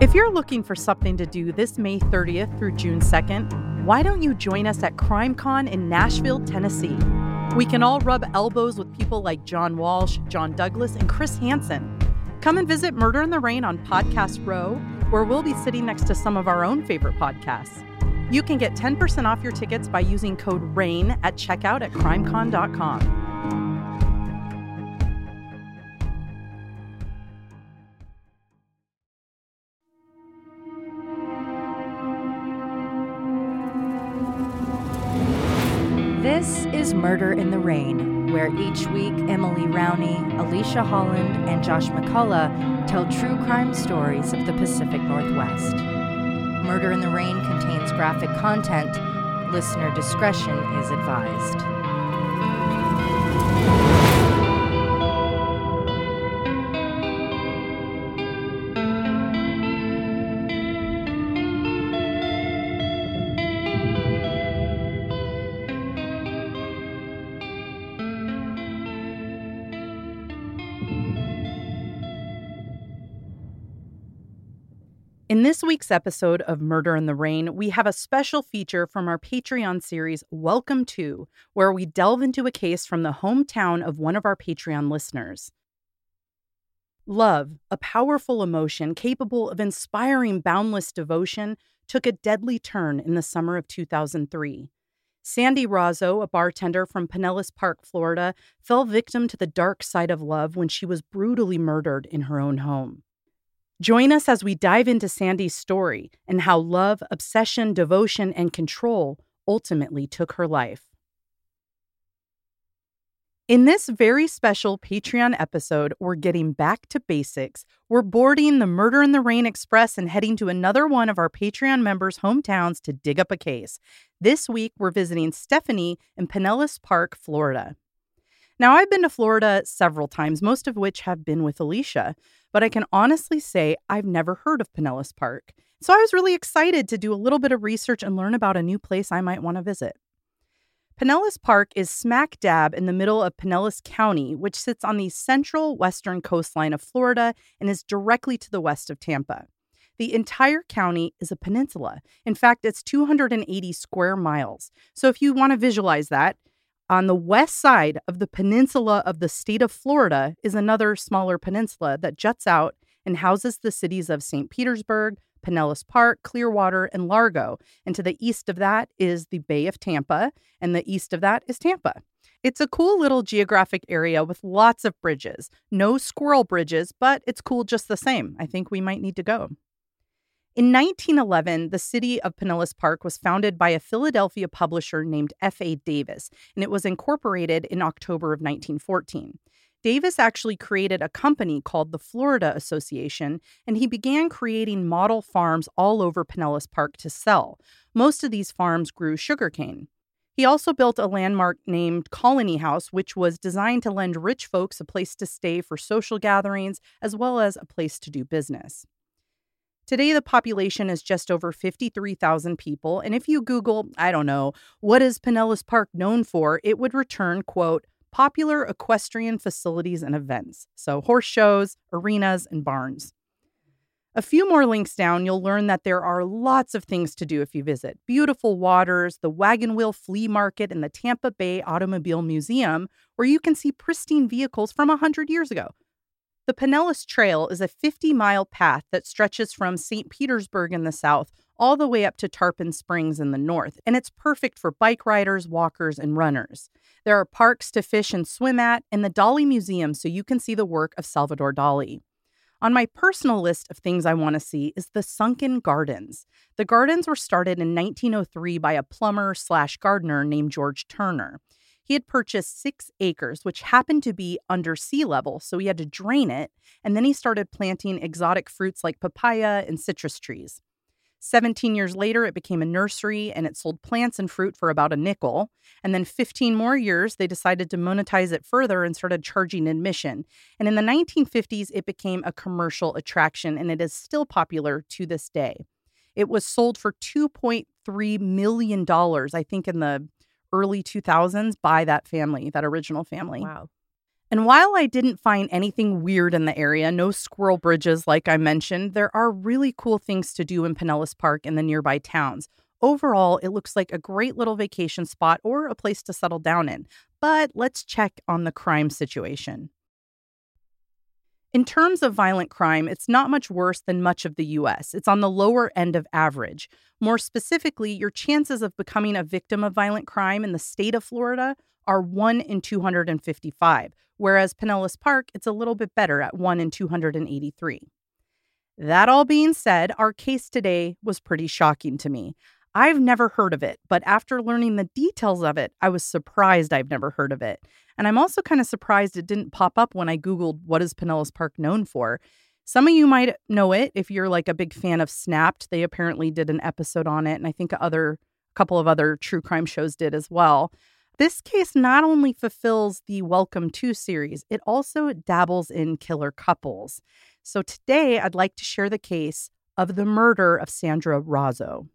If you're looking for something to do this May 30th through June 2nd, why don't you join us at CrimeCon in Nashville, Tennessee? We can all rub elbows with people like John Walsh, John Douglas, and Chris Hansen. Come and visit Murder in the Rain on Podcast Row, where we'll be sitting next to some of our own favorite podcasts. You can get 10% off your tickets by using code RAIN at checkout at crimecon.com. Murder in the Rain, where each week Emily Rowney, Alicia Holland, and Josh McCullough tell true crime stories of the Pacific Northwest. Murder in the Rain contains graphic content. Listener discretion is advised. This week's episode of Murder in the Rain, we have a special feature from our Patreon series, Welcome To, where we delve into a case from the hometown of one of our Patreon listeners. Love, a powerful emotion capable of inspiring boundless devotion, took a deadly turn in the summer of 2003. Sandy Rozzo, a bartender from Pinellas Park, Florida, fell victim to the dark side of love when she was brutally murdered in her own home. Join us as we dive into Sandy's story and how love, obsession, devotion, and control ultimately took her life. In this very special Patreon episode, we're getting back to basics. We're boarding the Murder in the Rain Express and heading to another one of our Patreon members' hometowns to dig up a case. This week, we're visiting Stephanie in Pinellas Park, Florida. Now, I've been to Florida several times, most of which have been with Alicia, but I can honestly say I've never heard of Pinellas Park. So I was really excited to do a little bit of research and learn about a new place I might want to visit. Pinellas Park is smack dab in the middle of Pinellas County, which sits on the central western coastline of Florida and is directly to the west of Tampa. The entire county is a peninsula. In fact, it's 280 square miles. So if you want to visualize that, on the west side of the peninsula of the state of Florida is another smaller peninsula that juts out and houses the cities of St. Petersburg, Pinellas Park, Clearwater, and Largo. And to the east of that is the Bay of Tampa, and the east of that is Tampa. It's a cool little geographic area with lots of bridges. No squirrel bridges, but it's cool just the same. I think we might need to go. In 1911, the city of Pinellas Park was founded by a Philadelphia publisher named F.A. Davis, and it was incorporated in October of 1914. Davis actually created a company called the Florida Association, and he began creating model farms all over Pinellas Park to sell. Most of these farms grew sugarcane. He also built a landmark named Colony House, which was designed to lend rich folks a place to stay for social gatherings as well as a place to do business. Today, the population is just over 53,000 people. And if you Google, I don't know, what is Pinellas Park known for, it would return, quote, popular equestrian facilities and events. So, horse shows, arenas, and barns. A few more links down, you'll learn that there are lots of things to do if you visit beautiful waters, the Wagon Wheel Flea Market, and the Tampa Bay Automobile Museum, where you can see pristine vehicles from 100 years ago. The Pinellas Trail is a 50 mile path that stretches from St. Petersburg in the south all the way up to Tarpon Springs in the north, and it's perfect for bike riders, walkers, and runners. There are parks to fish and swim at, and the Dali Museum so you can see the work of Salvador Dali. On my personal list of things I want to see is the Sunken Gardens. The gardens were started in 1903 by a plumber slash gardener named George Turner. He had purchased six acres, which happened to be under sea level, so he had to drain it. And then he started planting exotic fruits like papaya and citrus trees. 17 years later, it became a nursery and it sold plants and fruit for about a nickel. And then 15 more years, they decided to monetize it further and started charging admission. And in the 1950s, it became a commercial attraction and it is still popular to this day. It was sold for $2.3 million, I think, in the early 2000s by that family, that original family. Wow. And while I didn't find anything weird in the area, no squirrel bridges like I mentioned, there are really cool things to do in Pinellas Park and the nearby towns. Overall, it looks like a great little vacation spot or a place to settle down in. But let's check on the crime situation. In terms of violent crime, it's not much worse than much of the US. It's on the lower end of average. More specifically, your chances of becoming a victim of violent crime in the state of Florida are 1 in 255, whereas Pinellas Park, it's a little bit better at 1 in 283. That all being said, our case today was pretty shocking to me. I've never heard of it, but after learning the details of it, I was surprised I've never heard of it. And I'm also kind of surprised it didn't pop up when I Googled what is Pinellas Park known for. Some of you might know it if you're like a big fan of Snapped. They apparently did an episode on it, and I think other a couple of other true crime shows did as well. This case not only fulfills the Welcome to series, it also dabbles in killer couples. So today I'd like to share the case of the murder of Sandra Rozzo.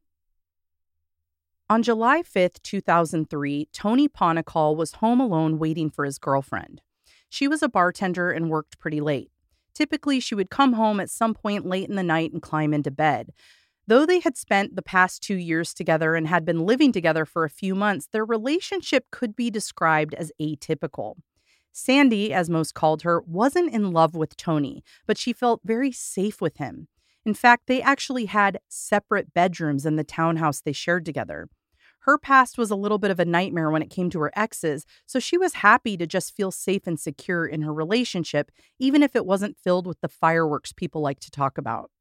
On July 5th, 2003, Tony Ponicall was home alone waiting for his girlfriend. She was a bartender and worked pretty late. Typically, she would come home at some point late in the night and climb into bed. Though they had spent the past two years together and had been living together for a few months, their relationship could be described as atypical. Sandy, as most called her, wasn't in love with Tony, but she felt very safe with him. In fact, they actually had separate bedrooms in the townhouse they shared together. Her past was a little bit of a nightmare when it came to her exes, so she was happy to just feel safe and secure in her relationship, even if it wasn't filled with the fireworks people like to talk about.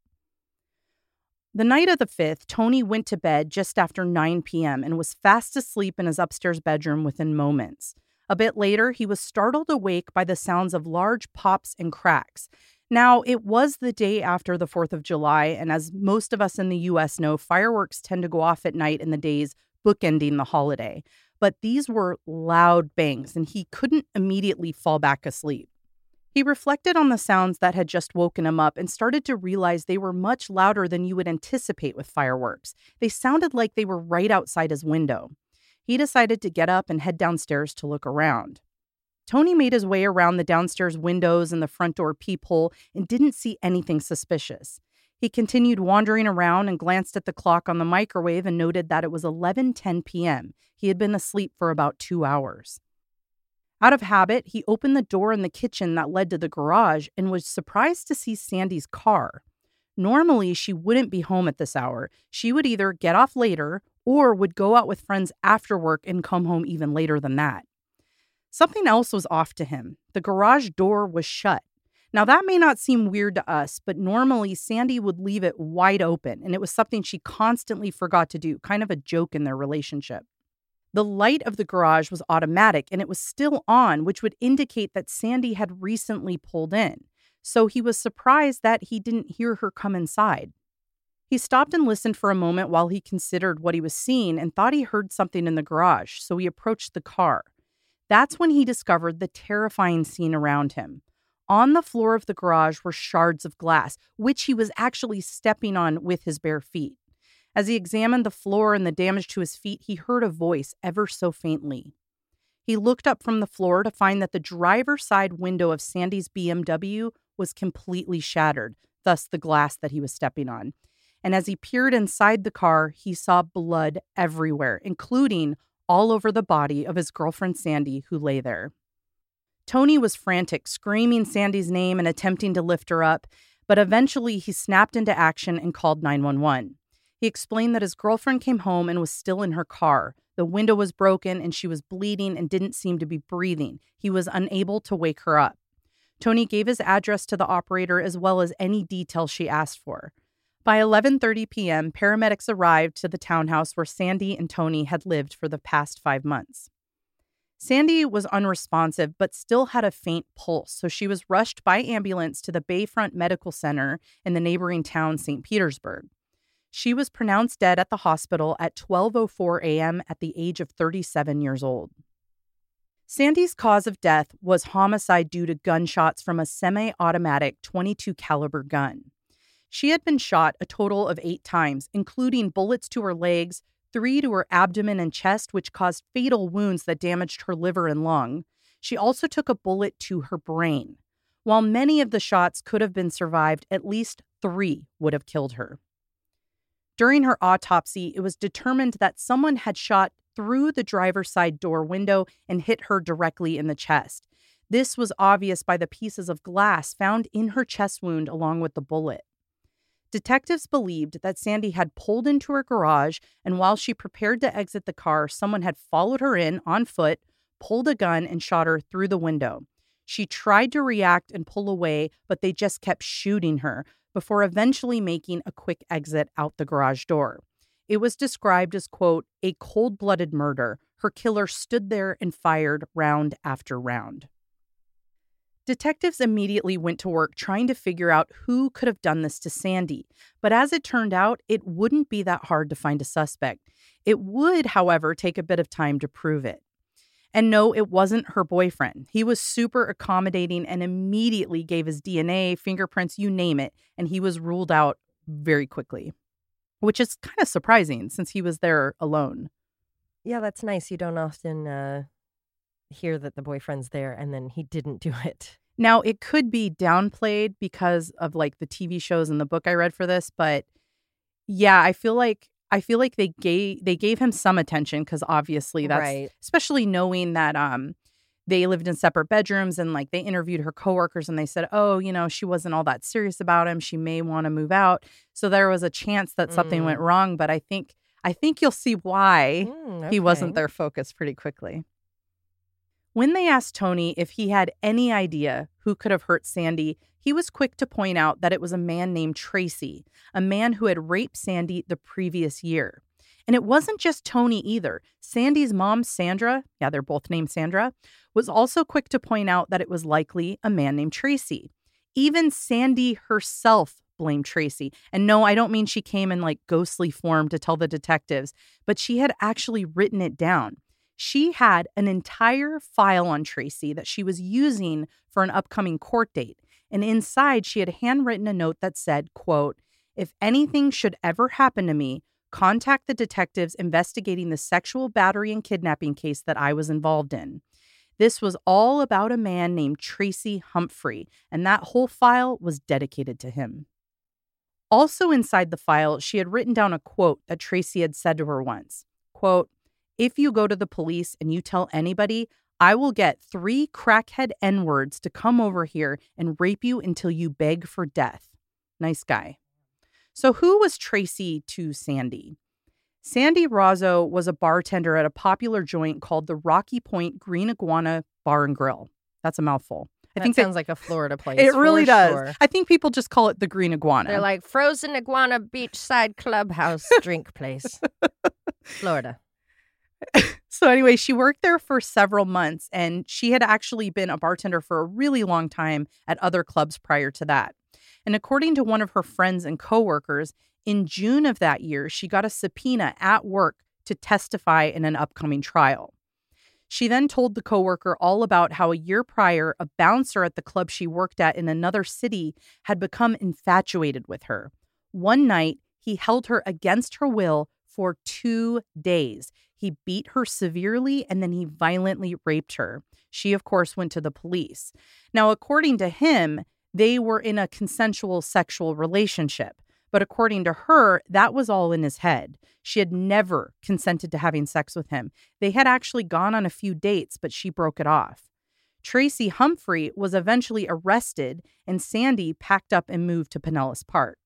The night of the 5th, Tony went to bed just after 9 p.m. and was fast asleep in his upstairs bedroom within moments. A bit later, he was startled awake by the sounds of large pops and cracks. Now, it was the day after the 4th of July, and as most of us in the US know, fireworks tend to go off at night in the days bookending the holiday. But these were loud bangs, and he couldn't immediately fall back asleep. He reflected on the sounds that had just woken him up and started to realize they were much louder than you would anticipate with fireworks. They sounded like they were right outside his window. He decided to get up and head downstairs to look around. Tony made his way around the downstairs windows and the front door peephole and didn't see anything suspicious. He continued wandering around and glanced at the clock on the microwave and noted that it was 11:10 p.m. He had been asleep for about 2 hours. Out of habit, he opened the door in the kitchen that led to the garage and was surprised to see Sandy's car. Normally, she wouldn't be home at this hour. She would either get off later or would go out with friends after work and come home even later than that. Something else was off to him. The garage door was shut. Now, that may not seem weird to us, but normally Sandy would leave it wide open, and it was something she constantly forgot to do, kind of a joke in their relationship. The light of the garage was automatic and it was still on, which would indicate that Sandy had recently pulled in. So he was surprised that he didn't hear her come inside. He stopped and listened for a moment while he considered what he was seeing and thought he heard something in the garage, so he approached the car. That's when he discovered the terrifying scene around him. On the floor of the garage were shards of glass, which he was actually stepping on with his bare feet. As he examined the floor and the damage to his feet, he heard a voice ever so faintly. He looked up from the floor to find that the driver's side window of Sandy's BMW was completely shattered, thus, the glass that he was stepping on. And as he peered inside the car, he saw blood everywhere, including all over the body of his girlfriend Sandy, who lay there. Tony was frantic, screaming Sandy's name and attempting to lift her up, but eventually he snapped into action and called 911. He explained that his girlfriend came home and was still in her car. The window was broken and she was bleeding and didn't seem to be breathing. He was unable to wake her up. Tony gave his address to the operator as well as any details she asked for. By 11:30 p.m., paramedics arrived to the townhouse where Sandy and Tony had lived for the past 5 months. Sandy was unresponsive but still had a faint pulse, so she was rushed by ambulance to the Bayfront Medical Center in the neighboring town St. Petersburg. She was pronounced dead at the hospital at 12:04 a.m. at the age of 37 years old. Sandy's cause of death was homicide due to gunshots from a semi-automatic 22 caliber gun. She had been shot a total of 8 times, including bullets to her legs, 3 to her abdomen and chest which caused fatal wounds that damaged her liver and lung. She also took a bullet to her brain. While many of the shots could have been survived, at least three would have killed her. During her autopsy, it was determined that someone had shot through the driver's side door window and hit her directly in the chest. This was obvious by the pieces of glass found in her chest wound along with the bullet. Detectives believed that Sandy had pulled into her garage, and while she prepared to exit the car, someone had followed her in on foot, pulled a gun, and shot her through the window. She tried to react and pull away, but they just kept shooting her before eventually making a quick exit out the garage door. It was described as, quote, a cold blooded murder. Her killer stood there and fired round after round. Detectives immediately went to work trying to figure out who could have done this to Sandy. But as it turned out, it wouldn't be that hard to find a suspect. It would, however, take a bit of time to prove it. And no, it wasn't her boyfriend. He was super accommodating and immediately gave his DNA, fingerprints, you name it, and he was ruled out very quickly, which is kind of surprising since he was there alone. Yeah, that's nice. You don't often uh, hear that the boyfriend's there and then he didn't do it. Now, it could be downplayed because of like the TV shows and the book I read for this, but yeah, I feel like I feel like they gave they gave him some attention because obviously that's Right. especially knowing that um they lived in separate bedrooms and like they interviewed her coworkers and they said, oh, you know, she wasn't all that serious about him. She may want to move out. So there was a chance that something went Mm. wrong, but I think I think you'll see why Mm, he wasn't their focus pretty quickly. When they asked Tony if he had any idea who could have hurt Sandy, he was quick to point out that it was a man named Tracy, a man who had raped Sandy the previous year. And it wasn't just Tony either. Sandy's mom, Sandra, yeah, they're both named Sandra, was also quick to point out that it was likely a man named Tracy. Even Sandy herself blamed Tracy. And no, I don't mean she came in like ghostly form to tell the detectives, but she had actually written it down. She had an entire file on Tracy that she was using for an upcoming court date. And inside she had handwritten a note that said, quote, if anything should ever happen to me, contact the detectives investigating the sexual battery and kidnapping case that I was involved in. This was all about a man named Tracy Humphrey, and that whole file was dedicated to him. Also inside the file, she had written down a quote that Tracy had said to her once. Quote, if you go to the police and you tell anybody, I will get three crackhead N words to come over here and rape you until you beg for death. Nice guy. So, who was Tracy to Sandy? Sandy Rozzo was a bartender at a popular joint called the Rocky Point Green Iguana Bar and Grill. That's a mouthful. I That think that- sounds like a Florida place. it really does. sure. I think people just call it the Green Iguana. They're like frozen iguana beachside clubhouse drink place, Florida. So, anyway, she worked there for several months and she had actually been a bartender for a really long time at other clubs prior to that. And according to one of her friends and coworkers, in June of that year, she got a subpoena at work to testify in an upcoming trial. She then told the coworker all about how a year prior, a bouncer at the club she worked at in another city had become infatuated with her. One night, he held her against her will for two days. He beat her severely and then he violently raped her. She, of course, went to the police. Now, according to him, they were in a consensual sexual relationship. But according to her, that was all in his head. She had never consented to having sex with him. They had actually gone on a few dates, but she broke it off. Tracy Humphrey was eventually arrested, and Sandy packed up and moved to Pinellas Park.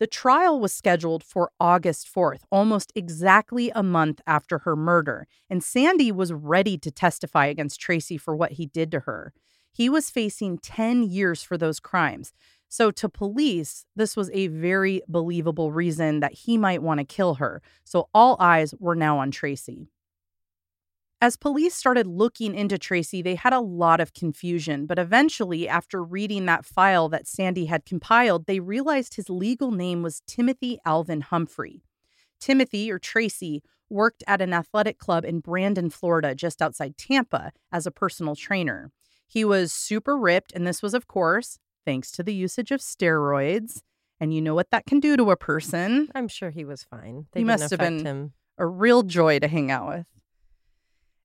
The trial was scheduled for August 4th, almost exactly a month after her murder, and Sandy was ready to testify against Tracy for what he did to her. He was facing 10 years for those crimes. So, to police, this was a very believable reason that he might want to kill her. So, all eyes were now on Tracy. As police started looking into Tracy, they had a lot of confusion, but eventually, after reading that file that Sandy had compiled, they realized his legal name was Timothy Alvin Humphrey. Timothy, or Tracy, worked at an athletic club in Brandon, Florida, just outside Tampa, as a personal trainer. He was super ripped, and this was, of course, thanks to the usage of steroids. And you know what that can do to a person. I'm sure he was fine. He They must have been- him. a real joy to hang out with.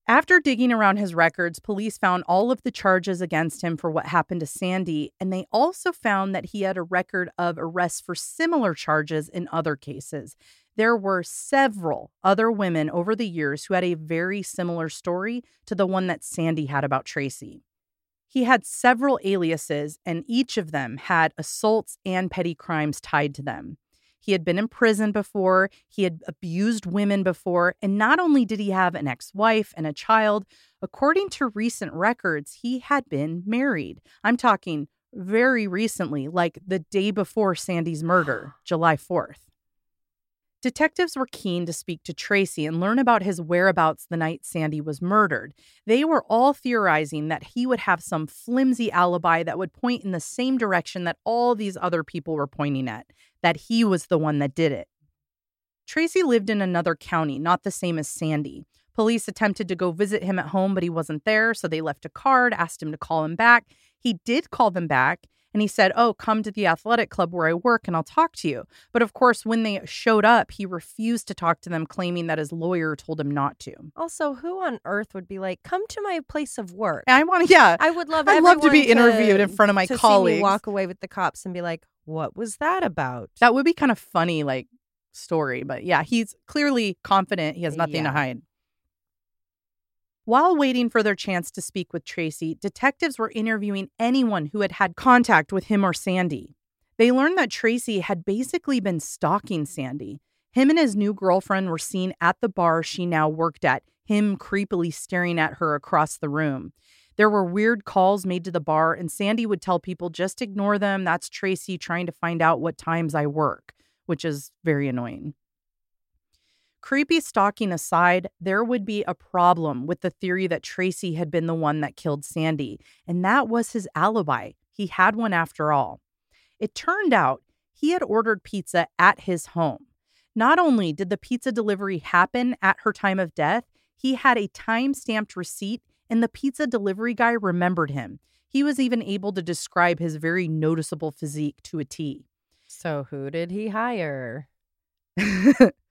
After digging around his records, police found all of the charges against him for what happened to Sandy, and they also found that he had a record of arrests for similar charges in other cases. There were several other women over the years who had a very similar story to the one that Sandy had about Tracy. He had several aliases, and each of them had assaults and petty crimes tied to them. He had been in prison before, he had abused women before, and not only did he have an ex wife and a child, according to recent records, he had been married. I'm talking very recently, like the day before Sandy's murder, July 4th. Detectives were keen to speak to Tracy and learn about his whereabouts the night Sandy was murdered. They were all theorizing that he would have some flimsy alibi that would point in the same direction that all these other people were pointing at, that he was the one that did it. Tracy lived in another county, not the same as Sandy. Police attempted to go visit him at home, but he wasn't there, so they left a card, asked him to call him back. He did call them back, and he said, Oh, come to the athletic club where I work and I'll talk to you. But of course, when they showed up, he refused to talk to them, claiming that his lawyer told him not to. Also, who on earth would be like, come to my place of work? I want to, yeah. I would love I'd love to be interviewed in front of my to see me colleagues. walk away with the cops and be like, what was that about? That would be kind of funny, like story. But yeah, he's clearly confident. He has nothing to hide. While waiting for their chance to speak with Tracy, detectives were interviewing anyone who had had contact with him or Sandy. They learned that Tracy had basically been stalking Sandy. Him and his new girlfriend were seen at the bar she now worked at, him creepily staring at her across the room. There were weird calls made to the bar, and Sandy would tell people, just ignore them. That's Tracy trying to find out what times I work, which is very annoying. Creepy stalking aside, there would be a problem with the theory that Tracy had been the one that killed Sandy, and that was his alibi. He had one after all. It turned out he had ordered pizza at his home. Not only did the pizza delivery happen at her time of death, he had a time stamped receipt, and the pizza delivery guy remembered him. He was even able to describe his very noticeable physique to a T. So who did he hire?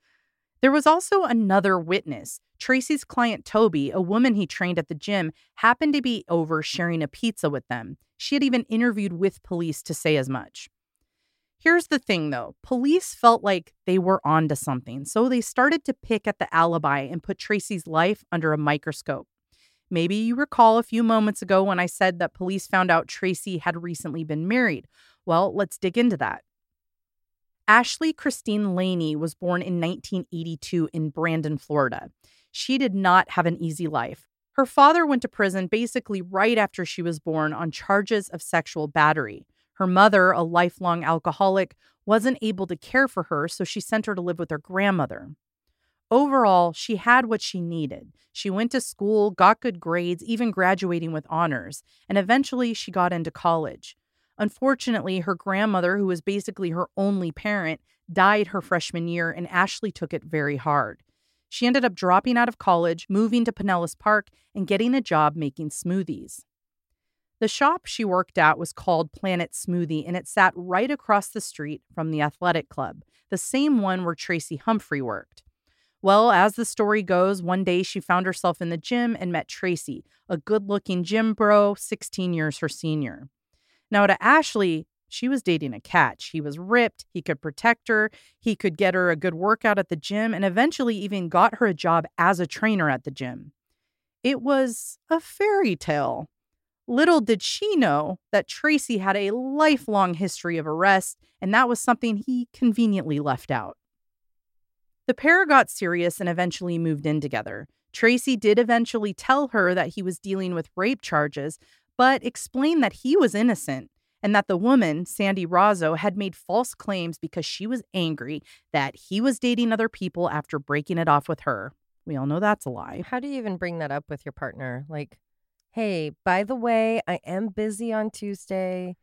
there was also another witness. Tracy's client, Toby, a woman he trained at the gym, happened to be over sharing a pizza with them. She had even interviewed with police to say as much. Here's the thing though police felt like they were onto something, so they started to pick at the alibi and put Tracy's life under a microscope. Maybe you recall a few moments ago when I said that police found out Tracy had recently been married. Well, let's dig into that. Ashley Christine Laney was born in 1982 in Brandon, Florida. She did not have an easy life. Her father went to prison basically right after she was born on charges of sexual battery. Her mother, a lifelong alcoholic, wasn't able to care for her, so she sent her to live with her grandmother. Overall, she had what she needed. She went to school, got good grades, even graduating with honors, and eventually she got into college. Unfortunately, her grandmother, who was basically her only parent, died her freshman year, and Ashley took it very hard. She ended up dropping out of college, moving to Pinellas Park, and getting a job making smoothies. The shop she worked at was called Planet Smoothie, and it sat right across the street from the athletic club, the same one where Tracy Humphrey worked. Well, as the story goes, one day she found herself in the gym and met Tracy, a good looking gym bro, 16 years her senior. Now, to Ashley, she was dating a catch. He was ripped, he could protect her, he could get her a good workout at the gym, and eventually even got her a job as a trainer at the gym. It was a fairy tale. Little did she know that Tracy had a lifelong history of arrest, and that was something he conveniently left out. The pair got serious and eventually moved in together. Tracy did eventually tell her that he was dealing with rape charges, but explained that he was innocent and that the woman, Sandy Rozzo, had made false claims because she was angry that he was dating other people after breaking it off with her. We all know that's a lie. How do you even bring that up with your partner? Like, hey, by the way, I am busy on Tuesday,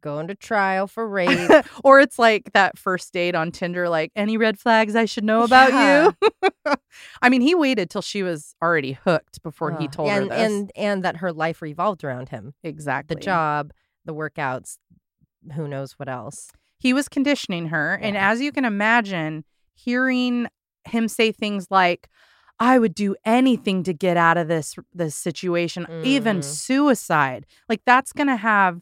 going to trial for rape. or it's like that first date on Tinder, like, any red flags I should know about you? I mean, he waited till she was already hooked before he told and, her this. And and that her life revolved around him. exactly. The job, the workouts, who knows what else. He was conditioning her. And as you can imagine, hearing him say things like, I would do anything to get out of this this situation, even Mm. suicide. Like that's going to have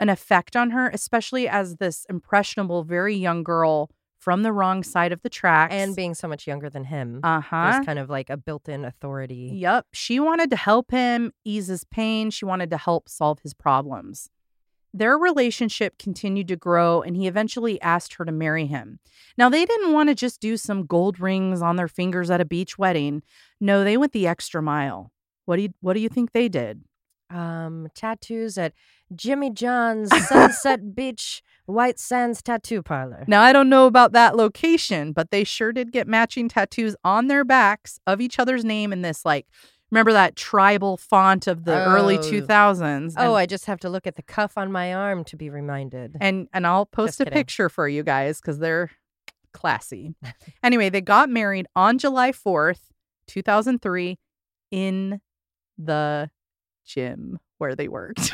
an effect on her, especially as this impressionable, very young girl from the wrong side of the tracks. And being so much younger than him, uh huh. there's kind of like a built-in authority. Yep. She wanted to help him ease his pain. She wanted to help solve his problems. Their relationship continued to grow, and he eventually asked her to marry him. Now, they didn't want to just do some gold rings on their fingers at a beach wedding. No, they went the extra mile. What do you, what do you think they did? Um, tattoos at Jimmy John's Sunset Beach White Sands Tattoo Parlor. Now, I don't know about that location, but they sure did get matching tattoos on their backs of each other's name in this, like, remember that tribal font of the early Oh. 2000s? Oh, I just have to look at the cuff on my arm to be reminded. and and I'll post Just a kidding. picture for you guys because they're classy. anyway, they got married on July 4th, 2003, in the gym where they worked.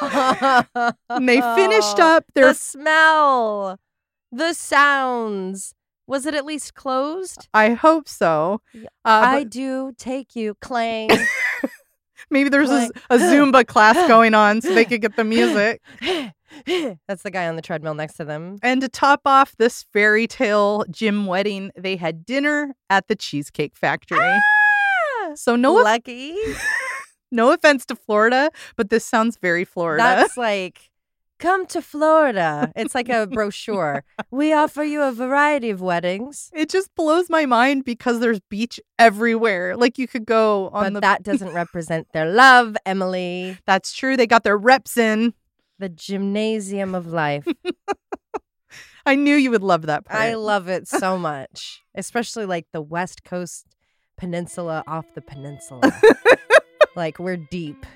and they finished up their the smell, the sounds. Was it at least closed? I hope so. Uh, I but do take you, clang. maybe there's a, a Zumba class going on so they could get the music. That's the guy on the treadmill next to them. And to top off this fairy tale gym wedding, they had dinner at the Cheesecake Factory. So no lucky. No offense to Florida, but this sounds very Florida. That's like, come to Florida. It's like a brochure. we offer you a variety of weddings, it just blows my mind because there's beach everywhere. Like you could go on but the that doesn't represent their love, Emily. That's true. They got their reps in. The gymnasium of life. I knew you would love that part. I love it so much, especially like the West Coast Peninsula off the peninsula. like we're deep.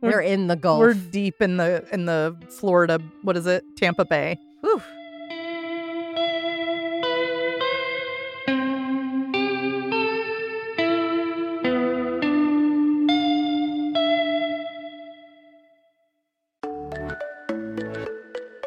We're- We're in the Gulf. We're deep in the in the Florida, what is it? Tampa Bay. Whew.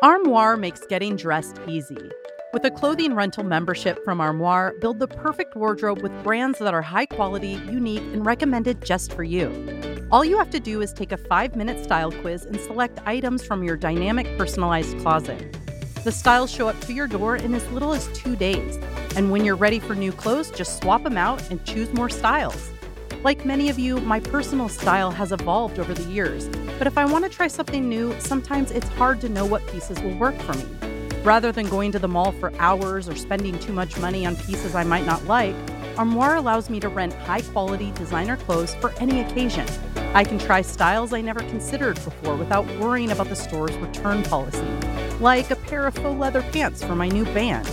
Armoire makes getting dressed easy. With a clothing rental membership from Armoire, build the perfect wardrobe with brands that are high quality, unique, and recommended just for you. All you have to do is take a five minute style quiz and select items from your dynamic personalized closet. The styles show up to your door in as little as two days. And when you're ready for new clothes, just swap them out and choose more styles. Like many of you, my personal style has evolved over the years. But if I want to try something new, sometimes it's hard to know what pieces will work for me. Rather than going to the mall for hours or spending too much money on pieces I might not like, Armoire allows me to rent high quality designer clothes for any occasion. I can try styles I never considered before without worrying about the store's return policy, like a pair of faux leather pants for my new band.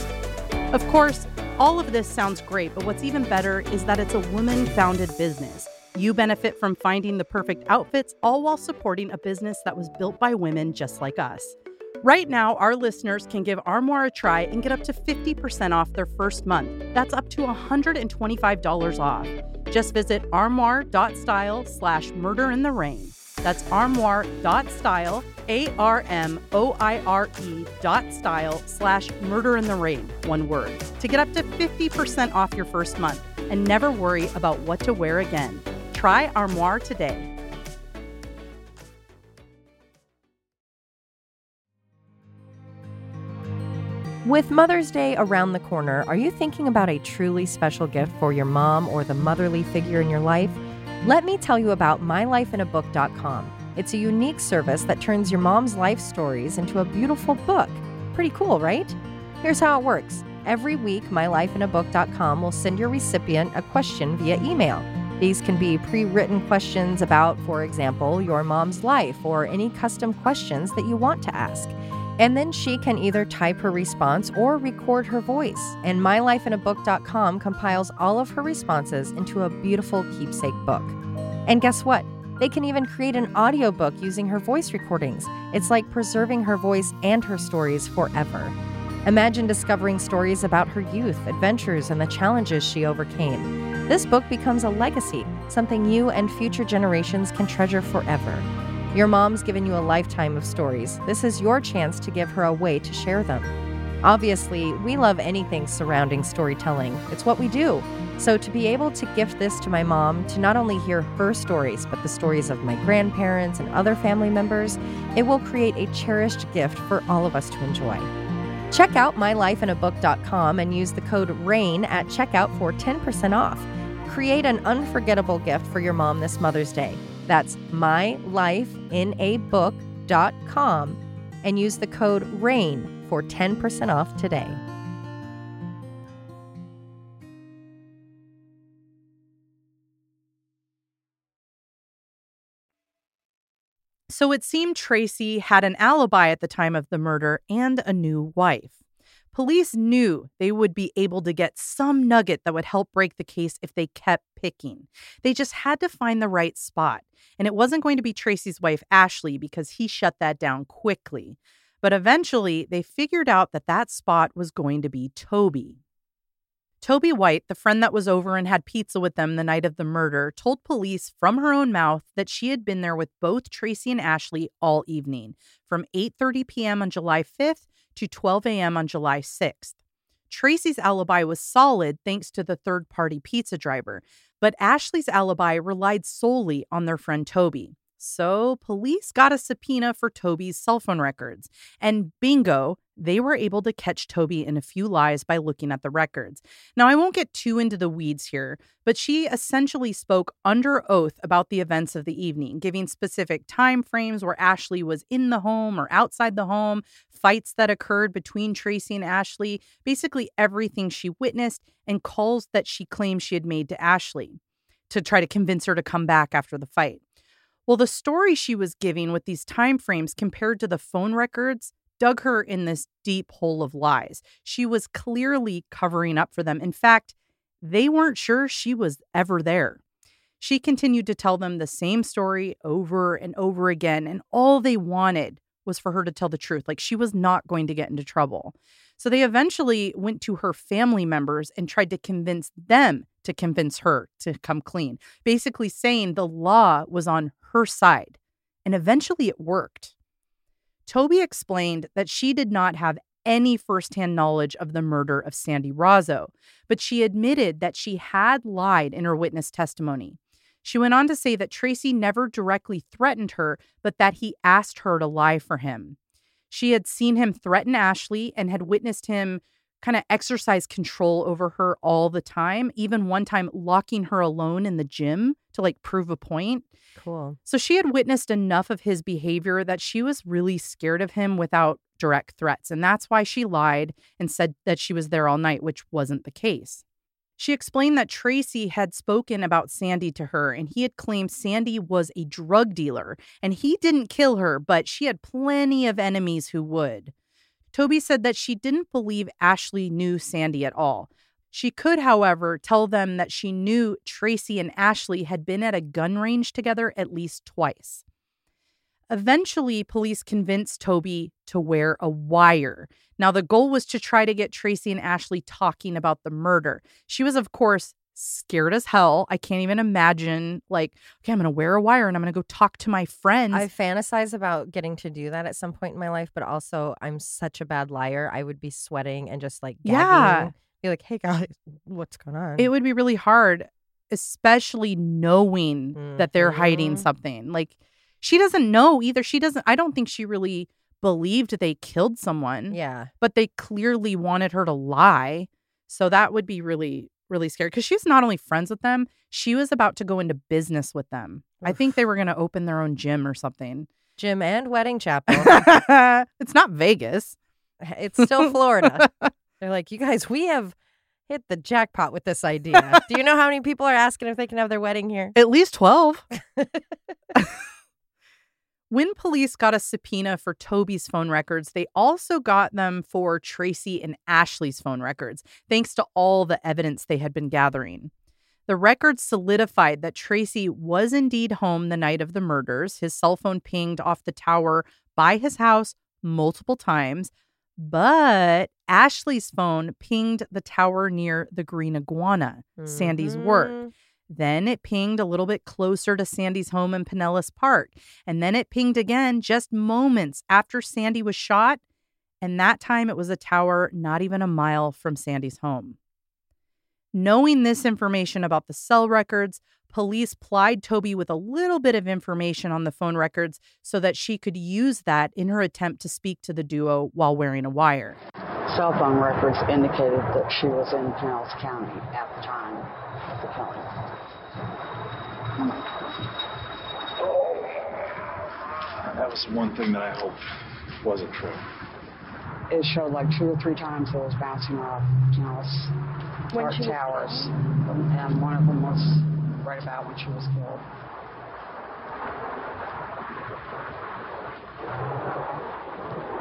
Of course, all of this sounds great, but what's even better is that it's a woman founded business. You benefit from finding the perfect outfits, all while supporting a business that was built by women just like us. Right now, our listeners can give Armoire a try and get up to 50% off their first month. That's up to $125 off. Just visit armoire.style slash murder in the rain. That's armoire.style, A R M O I R E dot style slash murder in the rain, one word, to get up to 50% off your first month and never worry about what to wear again. Try Armoire today. With Mother's Day around the corner, are you thinking about a truly special gift for your mom or the motherly figure in your life? Let me tell you about mylifeinabook.com. It's a unique service that turns your mom's life stories into a beautiful book. Pretty cool, right? Here's how it works. Every week, mylifeinabook.com will send your recipient a question via email. These can be pre written questions about, for example, your mom's life or any custom questions that you want to ask. And then she can either type her response or record her voice. And mylifeinabook.com compiles all of her responses into a beautiful keepsake book. And guess what? They can even create an audiobook using her voice recordings. It's like preserving her voice and her stories forever. Imagine discovering stories about her youth, adventures, and the challenges she overcame. This book becomes a legacy, something you and future generations can treasure forever. Your mom's given you a lifetime of stories. This is your chance to give her a way to share them. Obviously, we love anything surrounding storytelling, it's what we do. So, to be able to gift this to my mom, to not only hear her stories, but the stories of my grandparents and other family members, it will create a cherished gift for all of us to enjoy. Check out mylifeinabook.com and use the code RAIN at checkout for 10% off. Create an unforgettable gift for your mom this Mother's Day. That's mylifeinabook.com and use the code RAIN for 10% off today. So it seemed Tracy had an alibi at the time of the murder and a new wife. Police knew they would be able to get some nugget that would help break the case if they kept picking. They just had to find the right spot. And it wasn't going to be Tracy's wife, Ashley, because he shut that down quickly. But eventually, they figured out that that spot was going to be Toby. Toby White, the friend that was over and had pizza with them the night of the murder, told police from her own mouth that she had been there with both Tracy and Ashley all evening, from 8:30 p.m. on July 5th to 12 a.m. on July 6th. Tracy's alibi was solid thanks to the third-party pizza driver, but Ashley's alibi relied solely on their friend Toby. So, police got a subpoena for Toby's cell phone records. And bingo, they were able to catch Toby in a few lies by looking at the records. Now, I won't get too into the weeds here, but she essentially spoke under oath about the events of the evening, giving specific time frames where Ashley was in the home or outside the home, fights that occurred between Tracy and Ashley, basically everything she witnessed, and calls that she claimed she had made to Ashley to try to convince her to come back after the fight. Well, the story she was giving with these time frames compared to the phone records dug her in this deep hole of lies. She was clearly covering up for them. In fact, they weren't sure she was ever there. She continued to tell them the same story over and over again, and all they wanted was for her to tell the truth. Like she was not going to get into trouble. So they eventually went to her family members and tried to convince them to convince her to come clean, basically saying the law was on her side. And eventually it worked. Toby explained that she did not have any firsthand knowledge of the murder of Sandy Rozzo, but she admitted that she had lied in her witness testimony. She went on to say that Tracy never directly threatened her, but that he asked her to lie for him. She had seen him threaten Ashley and had witnessed him kind of exercise control over her all the time, even one time locking her alone in the gym to like prove a point. Cool. So she had witnessed enough of his behavior that she was really scared of him without direct threats. And that's why she lied and said that she was there all night, which wasn't the case. She explained that Tracy had spoken about Sandy to her, and he had claimed Sandy was a drug dealer, and he didn't kill her, but she had plenty of enemies who would. Toby said that she didn't believe Ashley knew Sandy at all. She could, however, tell them that she knew Tracy and Ashley had been at a gun range together at least twice. Eventually, police convinced Toby to wear a wire. Now, the goal was to try to get Tracy and Ashley talking about the murder. She was, of course, scared as hell. I can't even imagine, like, okay, I'm going to wear a wire and I'm going to go talk to my friends. I fantasize about getting to do that at some point in my life, but also I'm such a bad liar. I would be sweating and just like gagging. Yeah. Be like, hey guys, what's going on? it would be really hard, especially knowing that they're hiding Mhm. something. Like, she doesn't know either. She doesn't, I don't think she really believed they killed someone. yeah. but they clearly wanted her to lie. So that would be really, really scary because she's not only friends with them, she was about to go into business with them. I think they were going to open their own gym or something. Gym and wedding chapel. it's not Vegas. it's still Florida. They're like, you guys, we have hit the jackpot with this idea. Do you know how many people are asking if they can have their wedding here? At least 12. when police got a subpoena for Toby's phone records, they also got them for Tracy and Ashley's phone records, thanks to all the evidence they had been gathering. The records solidified that Tracy was indeed home the night of the murders. His cell phone pinged off the tower by his house multiple times, but Ashley's phone pinged the tower near the Green Iguana, Sandy's work. Mm-hmm. Then it pinged a little bit closer to Sandy's home in Pinellas Park. And then it pinged again just moments after Sandy was shot. And that time it was a tower not even a mile from Sandy's home. Knowing this information about the cell records, police plied Toby with a little bit of information on the phone records so that she could use that in her attempt to speak to the duo while wearing a wire. Cell phone records indicated that she was in Pinellas County at the time of the killing. That was one thing that I hoped wasn't true. It showed like two or three times it was bouncing off Pinellas When Park she was towers, and one of them was right about when she was killed.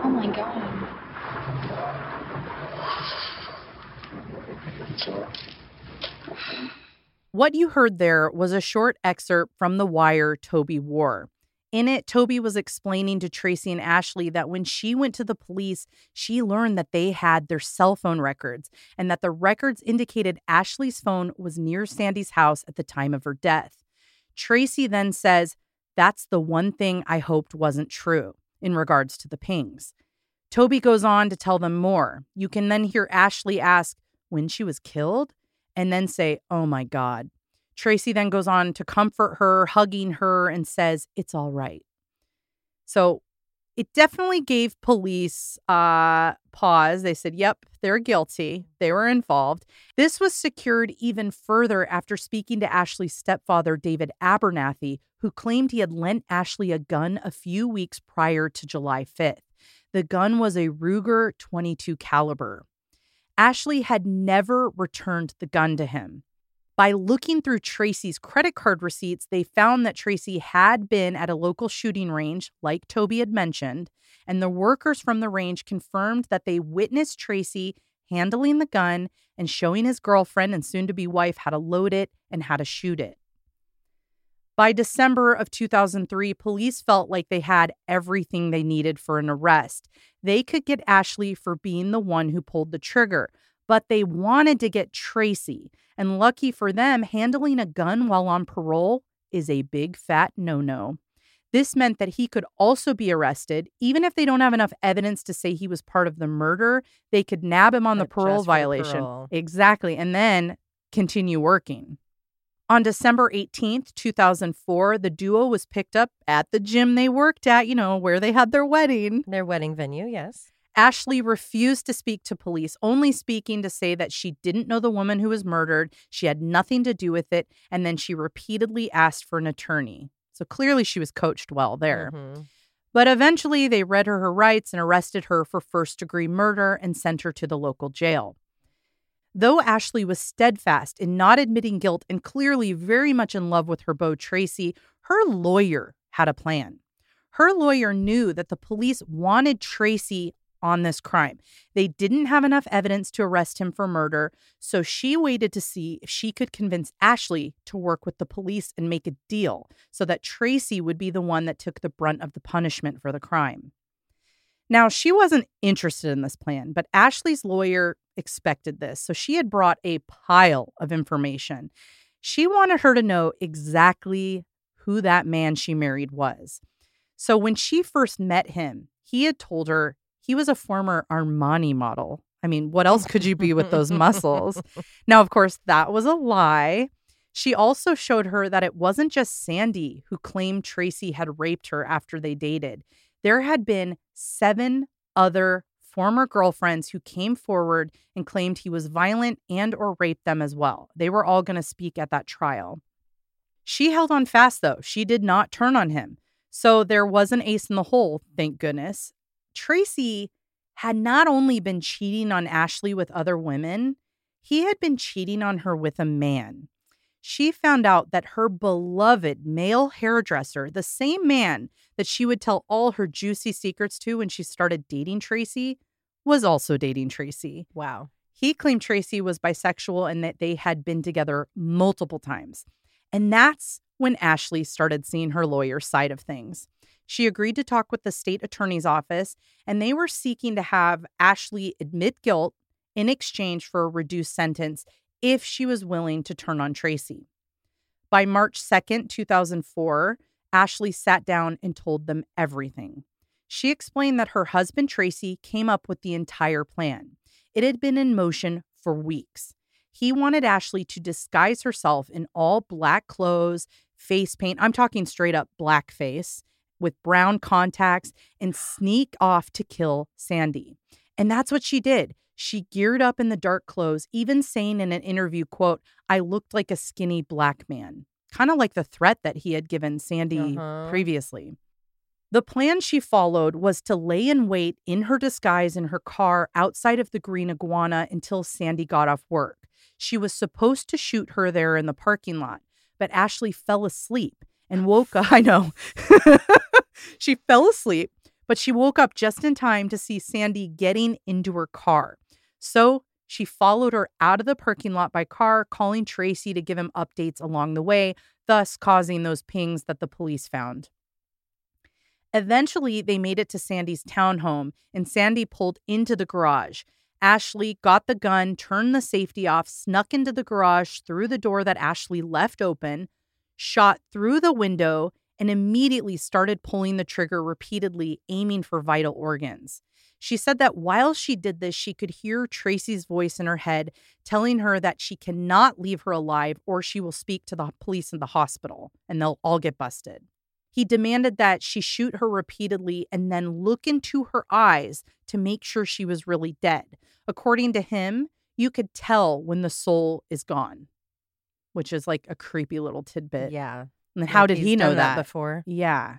Oh my god. So What you heard there was a short excerpt from The Wire Toby wore. In it, Toby was explaining to Tracy and Ashley that when she went to the police, she learned that they had their cell phone records and that the records indicated Ashley's phone was near Sandee's house at the time of her death. Tracy then says, That's the one thing I hoped wasn't true in regards to the pings. Toby goes on to tell them more. You can then hear Ashley ask when she was killed and then say, Oh my God. Tracy then goes on to comfort her, hugging her, and says, It's all right. So it definitely gave police uh, pause. They said, Yep, they're guilty. They were involved. This was secured even further after speaking to Ashley's stepfather, David Abernathy, who claimed he had lent Ashley a gun a few weeks prior to July 5th. The gun was a Ruger 22 caliber. Ashley had never returned the gun to him. By looking through Tracy's credit card receipts, they found that Tracy had been at a local shooting range, like Toby had mentioned, and the workers from the range confirmed that they witnessed Tracy handling the gun and showing his girlfriend and soon to be wife how to load it and how to shoot it. By December of 2003, police felt like they had everything they needed for an arrest. They could get Ashley for being the one who pulled the trigger, but they wanted to get Tracy. And lucky for them, handling a gun while on parole is a big fat no no. This meant that he could also be arrested. Even if they don't have enough evidence to say he was part of the murder, they could nab him on the parole violation. parole. Exactly. And then continue working. On December 18th, 2004, the duo was picked up at the gym they worked at, you know, where they had their wedding. Their wedding venue, yes. Ashley refused to speak to police, only speaking to say that she didn't know the woman who was murdered, she had nothing to do with it, and then she repeatedly asked for an attorney. So clearly she was coached well there. Mhm. But eventually they read her her rights and arrested her for first degree murder and sent her to the local jail. Though Ashley was steadfast in not admitting guilt and clearly very much in love with her beau Tracy, her lawyer had a plan. Her lawyer knew that the police wanted Tracy on this crime. They didn't have enough evidence to arrest him for murder, so she waited to see if she could convince Ashley to work with the police and make a deal so that Tracy would be the one that took the brunt of the punishment for the crime. Now, she wasn't interested in this plan, but Ashley's lawyer expected this, so she had brought a pile of information. She wanted her to know exactly who that man she married was. So when she first met him, he had told her he was a former Armani model. I mean, what else could you be with those muscles? Now, of course, that was a lie. She also showed her that it wasn't just Sandee who claimed Tracy had raped her after they dated. There had been seven other former girlfriends who came forward and claimed he was violent and or raped them as well. They were all going to speak at that trial. She held on fast though. She did not turn on him. So there was an ace in the hole, thank goodness. Tracy had not only been cheating on Ashley with other women, he had been cheating on her with a man. She found out that her beloved male hairdresser, the same man that she would tell all her juicy secrets to when she started dating Tracy, was also dating Tracy. Wow. He claimed Tracy was bisexual and that they had been together multiple times. And that's when Ashley started seeing her lawyer's side of things. She agreed to talk with the state attorney's office, and they were seeking to have Ashley admit guilt in exchange for a reduced sentence if she was willing to turn on Tracy. By March 2nd, 2004, Ashley sat down and told them everything. She explained that her husband Tracy came up with the entire plan. It had been in motion for weeks. He wanted Ashley to disguise herself in all black clothes, face paint. I'm talking straight up blackface with brown contacts and sneak off to kill Sandee. And that's what she did. She geared up in the dark clothes, even saying in an interview, quote, I looked like a skinny black man. Kind of like the threat that he had given Sandee Uh-huh. previously. The plan she followed was to lay in wait in her disguise in her car outside of the Green Iguana until Sandee got off work. She was supposed to shoot her there in the parking lot, but Ashley fell asleep and woke up. I know. she fell asleep, but she woke up just in time to see Sandee getting into her car. So she followed her out of the parking lot by car, calling Tracy to give him updates along the way, thus causing those pings that the police found. Eventually, they made it to Sandee's townhome, and Sandee pulled into the garage. Ashley got the gun, turned the safety off, snuck into the garage through the door that Ashley left open, shot through the window, and immediately started pulling the trigger repeatedly, aiming for vital organs. She said that while she did this, she could hear Tracy's voice in her head telling her that she cannot leave her alive or she will speak to the police in the hospital and they'll all get busted. He demanded that she shoot her repeatedly and then look into her eyes to make sure she was really dead. According to him, you could tell when the soul is gone, which is like a creepy little tidbit. Yeah. And how Like did he know done that? before? Yeah.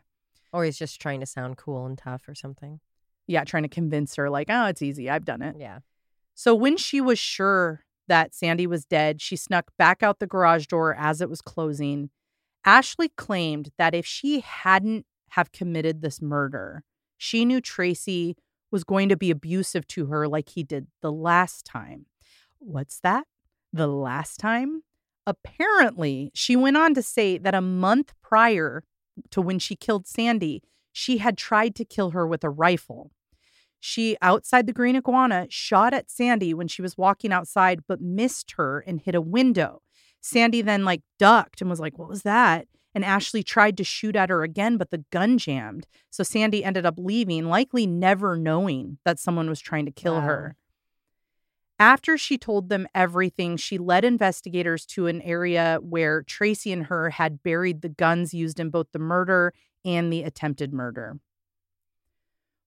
Or he's just trying to sound cool and tough or something. Yeah. Trying to convince her, like, oh, it's easy. I've done it. Yeah. So when she was sure that Sandee was dead, she snuck back out the garage door as it was closing. Ashley claimed that if she hadn't have committed this murder, she knew Tracy was going to be abusive to her like he did the last time. What's that? The last time? Apparently, she went on to say that a month prior to when she killed Sandee, she had tried to kill her with a rifle. She, outside the green iguana, shot at Sandee when she was walking outside, but missed her and hit a window. Sandee then, like, ducked and was like, What was that? And Ashley tried to shoot at her again, but the gun jammed. So Sandee ended up leaving, likely never knowing that someone was trying to kill Wow. her. After she told them everything, she led investigators to an area where Tracy and her had buried the guns used in both the murder and the attempted murder.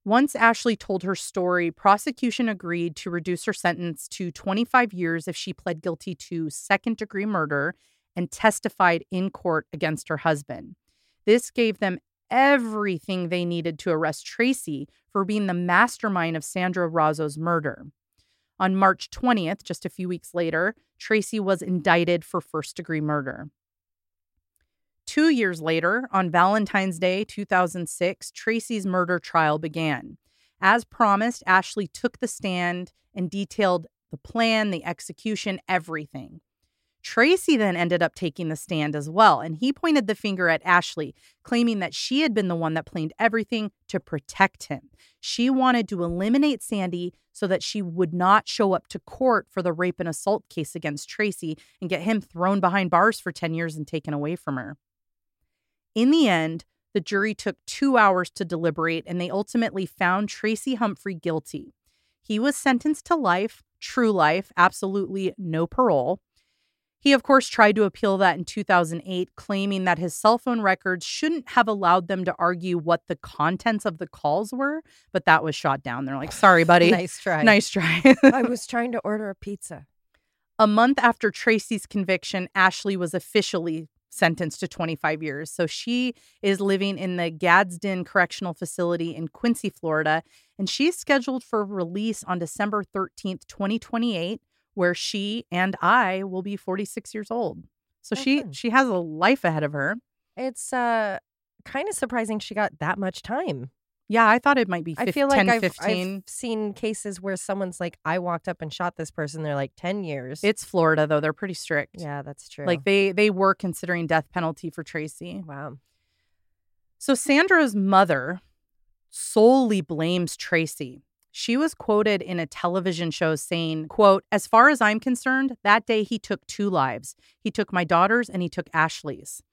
Once Ashley told her story, prosecution agreed to reduce her sentence to 25 years if she pled guilty to second degree murder and testified in court against her husband. This gave them everything they needed to arrest Tracy for being the mastermind of Sandra Rozzo's murder. On March 20th, just a few weeks later, Tracy was indicted for first degree murder. Two years later, on Valentine's Day 2006, Tracy's murder trial began. As promised, Ashley took the stand and detailed the plan, the execution, everything. Tracy then ended up taking the stand as well, and he pointed the finger at Ashley, claiming that she had been the one that planned everything to protect him. She wanted to eliminate Sandee so that she would not show up to court for the rape and assault case against Tracy and get him thrown behind bars for 10 years and taken away from her. In the end, the jury took two hours to deliberate and they ultimately found Tracy Humphrey guilty. He was sentenced to life, true life, absolutely no parole. He, of course, tried to appeal that in 2008, claiming that his cell phone records shouldn't have allowed them to argue what the contents of the calls were, but that was shot down. They're like, sorry, buddy. Nice try. Nice try. I was trying to order a pizza. A month after Tracy's conviction, Ashley was officially sentenced to 25 years. So she is living in the Gadsden Correctional Facility in Quincy, Florida, and she's scheduled for release on December 13th, 2028, where she and I will be 46 years old. So Oh, she she has a life ahead of her. It's uh kind of surprising she got that much time. Yeah, I thought it might be 15, I feel like 10, I've, 15. I've seen cases where someone's like, I walked up and shot this person. They're like 10 years. It's Florida though. They're pretty strict. yeah, that's true. Like they they were considering death penalty for Tracy. wow. So Sandra's mother solely blames Tracy. She was quoted in a television show saying, quote, "As far as I'm concerned, that day he took two lives. He took my daughter's and he took Ashley's."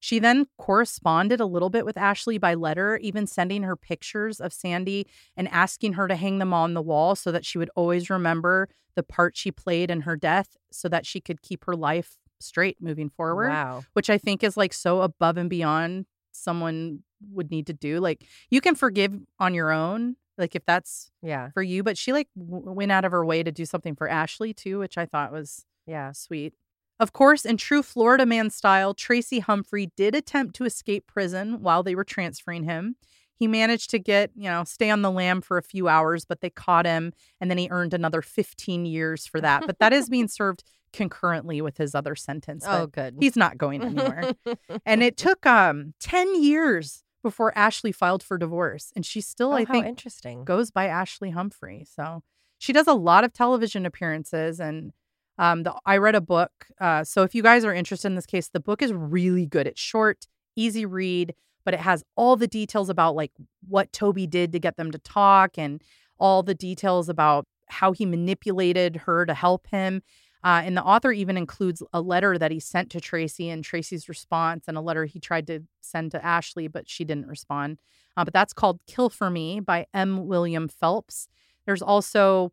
She then corresponded a little bit with Ashley by letter, even sending her pictures of Sandee and asking her to hang them on the wall so that she would always remember the part she played in her death so that she could keep her life straight moving forward, Wow. which I think is like so above and beyond someone would need to do. Like you can forgive on your own, like if that's Yeah. for you, but she like w- went out of her way to do something for Ashley too, which I thought was Yeah. Sweet. Of course, in true Florida man style, Tracy Humphrey did attempt to escape prison while they were transferring him. He managed to get, you know, stay on the lam for a few hours, but they caught him and then he earned another 15 years for that. But that is being served concurrently with his other sentence. Oh, good. He's not going anywhere. and it took um 10 years before Ashley filed for divorce. And she still, oh, I think, interesting. goes by Ashley Humphrey. So she does a lot of television appearances and um the I read a book. Uh so if you guys are interested in this case, the book is really good. It's short, easy read, but it has all the details about like what Toby did to get them to talk and all the details about how he manipulated her to help him. Uh, and the author even includes a letter that he sent to Tracy and Tracy's response, and a letter he tried to send to Ashley, but she didn't respond. Uh, but that's called Kill for Me by M. William Phelps. There's also,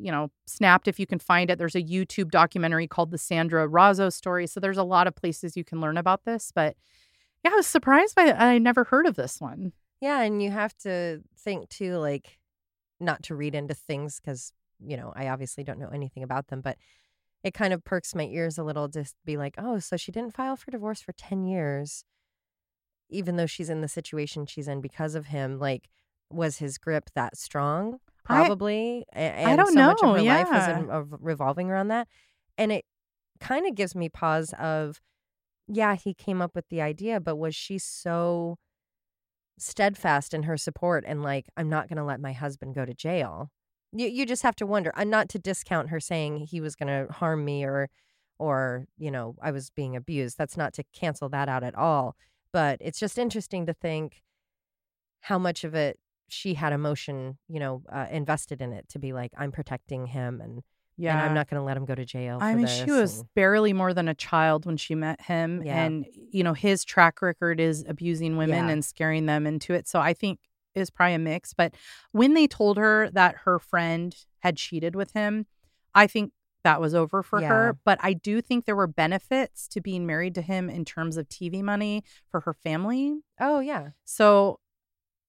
you know, Snapped if you can find it. There's a YouTube documentary called The Sandra Rozzo Story. So there's a lot of places you can learn about this. But yeah, I was surprised by I never heard of this one. Yeah, and you have to think too, like, not to read into things because, you know, I obviously don't know anything about them, but it kind of perks my ears a little to be like, oh, so she didn't file for divorce for 10 years, even though she's in the situation she's in because of him. Like, was his grip that strong? I- Probably. I, and don't so much of know, her life was yeah. in, of revolving around that. And it kind of gives me pause of, yeah, he came up with the idea, but was she so steadfast in her support and like i'm not going to let my husband go to jail you, you just have to wonder and not to discount her saying he was going to harm me or or you know i was being abused that's not to cancel that out at all but it's just interesting to think how much of it she had emotion you know uh, invested in it to be like i'm protecting him and Yeah. and i'm not going to let him go to jail I mean, this she was and- barely more than a child when she met him. Yeah. And, you know, his track record is abusing women Yeah. and scaring them into it. So I think is probably a mix. But when they told her that her friend had cheated with him, I think that was over for Yeah. her. But I do think there were benefits to being married to him in terms of TV money for her family. oh yeah So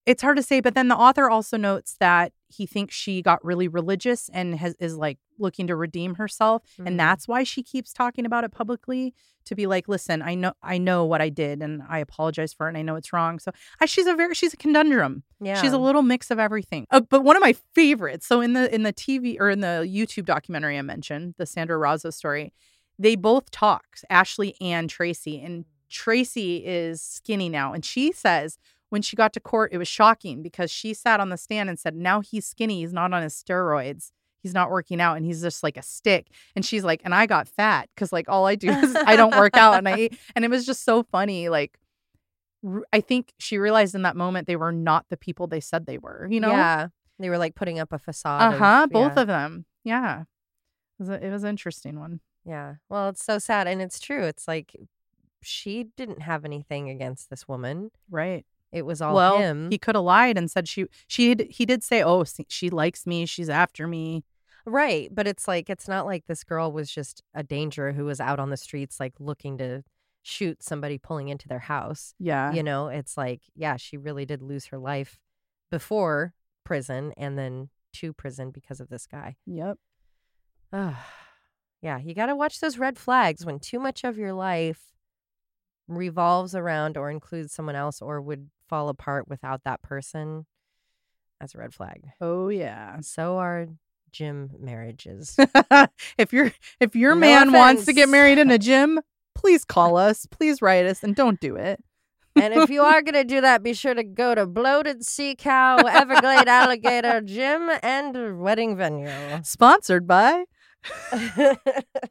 it's hard to say, but then the author also notes that he thinks she got really religious and has is like looking to redeem herself, Mhm. and that's why she keeps talking about it publicly to be like, "Listen, I know I know what I did, and I apologize for it, and I know it's wrong." So I, she's a very she's a conundrum. yeah She's a little mix of everything. Uh, but one of my favorites. So in the in the TV or in the YouTube documentary I mentioned, the Sandra Rozzo story, they both talk, Ashley and Tracy, and Tracy is skinny now, and she says when she got to court, it was shocking because she sat on the stand and said, "Now he's skinny. He's not on his steroids." He's not working out and he's just like a stick. And she's like, and I got fat because like all I do is I don't work out and I eat. And it was just so funny. Like, I think she realized in that moment they were not the people they said they were, you know? yeah they were like putting up a facade Uh huh. Both yeah. of them. Yeah. It was, a, it was an interesting one. Yeah. Well, it's so sad. And it's true. It's like she didn't have anything against this woman. Right. It was all well, him. he could have lied and said she, she, he did say, oh, she likes me. She's after me. right. But it's like, it's not like this girl was just a danger who was out on the streets, like looking to shoot somebody pulling into their house. Yeah. You know, it's like, yeah, she really did lose her life before prison and then to prison because of this guy. Yep. Yeah, you got to watch those red flags when too much of your life revolves around or includes someone else or would fall apart without that person. That's a red flag. Oh, yeah. So are gym marriages. if your if your No man wants to get married in a gym, please call us. Please write us and don't do it. and if you are going to do that, be sure to go to Bloated Sea Cow, Everglade Alligator Gym, and Wedding Venue. Sponsored by.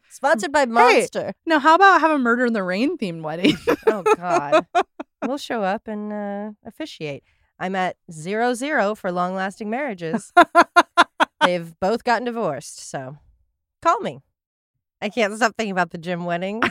Sponsored by Monster. Now, how about have a murder in the rain themed wedding? Oh God. We'll show up and uh, officiate. I'm at zero zero for long lasting marriages. They've both gotten divorced, so call me. I can't stop thinking about the gym wedding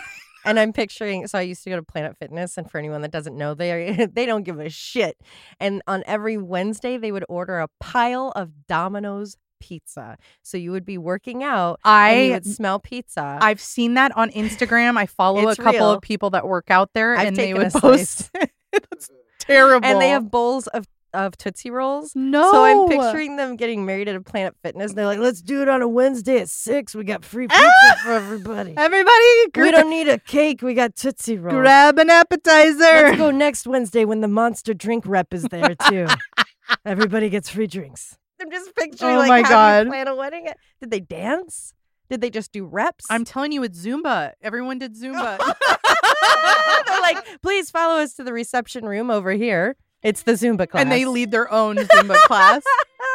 and I'm picturing. So I used to go to Planet Fitness, and for anyone that doesn't know, they are, they don't give a shit. And on every Wednesday, they would order a pile of Domino's pizza. So you would be working out, and you I would smell pizza. I've seen that on Instagram. I follow It's a couple real. of people that work out there, I've and they would post. It's terrible. and they have bowls of of Tootsie Rolls. no. So I'm picturing them getting married at a Planet Fitness. They're like, let's do it on a Wednesday at six. We got free pizza ah! for everybody. everybody. We don't need a cake. We got Tootsie Rolls. grab an appetizer. Let's go next Wednesday when the Monster Drink rep is there too. Everybody gets free drinks. I'm just picturing Oh like my how God. you plan a wedding. Did they dance? Did they just do reps? I'm telling you, it's Zumba. Everyone did Zumba. They're like, please follow us to the reception room over here. It's the Zumba class. and they lead their own Zumba class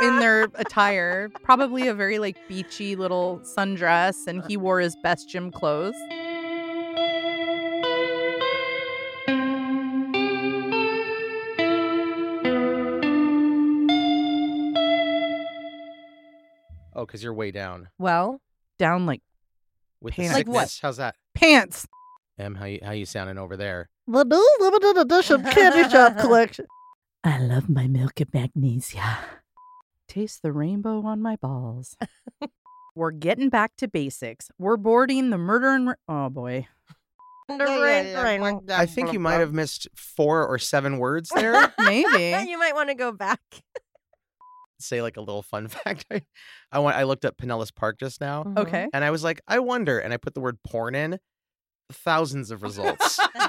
in their attire. Probably a very like beachy little sundress, and he wore his best gym clothes. Oh, because you're way down Well, Down like with Pants. the Like what? How's that? pants. Em, how you how you sounding over there? The new limited edition candy shop collection. I love my milk and magnesia. Taste the rainbow on my balls. We're getting back to basics. We're boarding the murder and ra- oh boy. I think you might have missed four or seven words there. Maybe. you might want to go back. Say like a little fun fact. I, I went. I looked up Pinellas Park just now, Mm-hmm. Okay. and I was like, I wonder, and I put the word porn in. Thousands of results.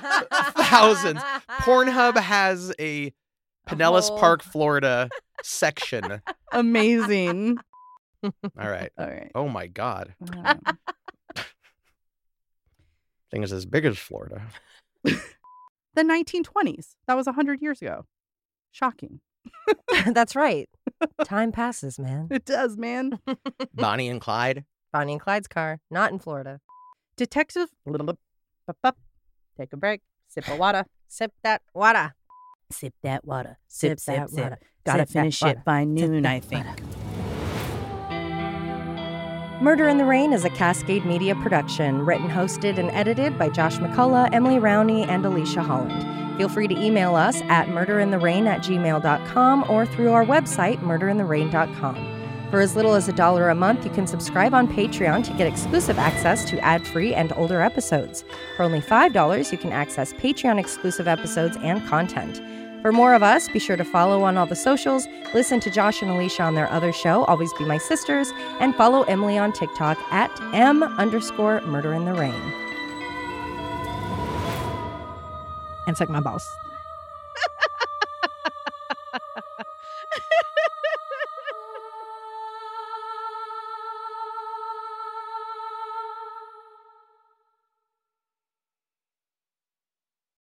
Thousands. Pornhub has a Pinellas whole- Park, Florida section. Amazing. All right. All right. Oh my God. Um, Thing is as big as Florida. the 1920s. That was 100 years ago. Shocking. That's right. Time passes, man. It does, man. Bonnie and Clyde. Bonnie and Clyde's car, not in Florida. Detective. Take a break. Sip of water. Sip that water. Sip that water. Sip that water. Gotta Sip that finish water. it by noon, that I think. Murder in the Rain is a Cascade Media production, written, hosted, and edited by Josh McCullough, Emily Rowney, and Alicia Holland. Feel free to email us at murderintherain at gmail.com or through our website, murderintherain.com. For as little as a dollar a month, you can subscribe on Patreon to get exclusive access to ad free and older episodes. For only $5, you can access Patreon exclusive episodes and content. For more of us, be sure to follow on all the socials, listen to Josh and Alicia on their other show, Always Be My Sisters, and follow Emily on TikTok at M underscore murder in the rain. and suck my balls.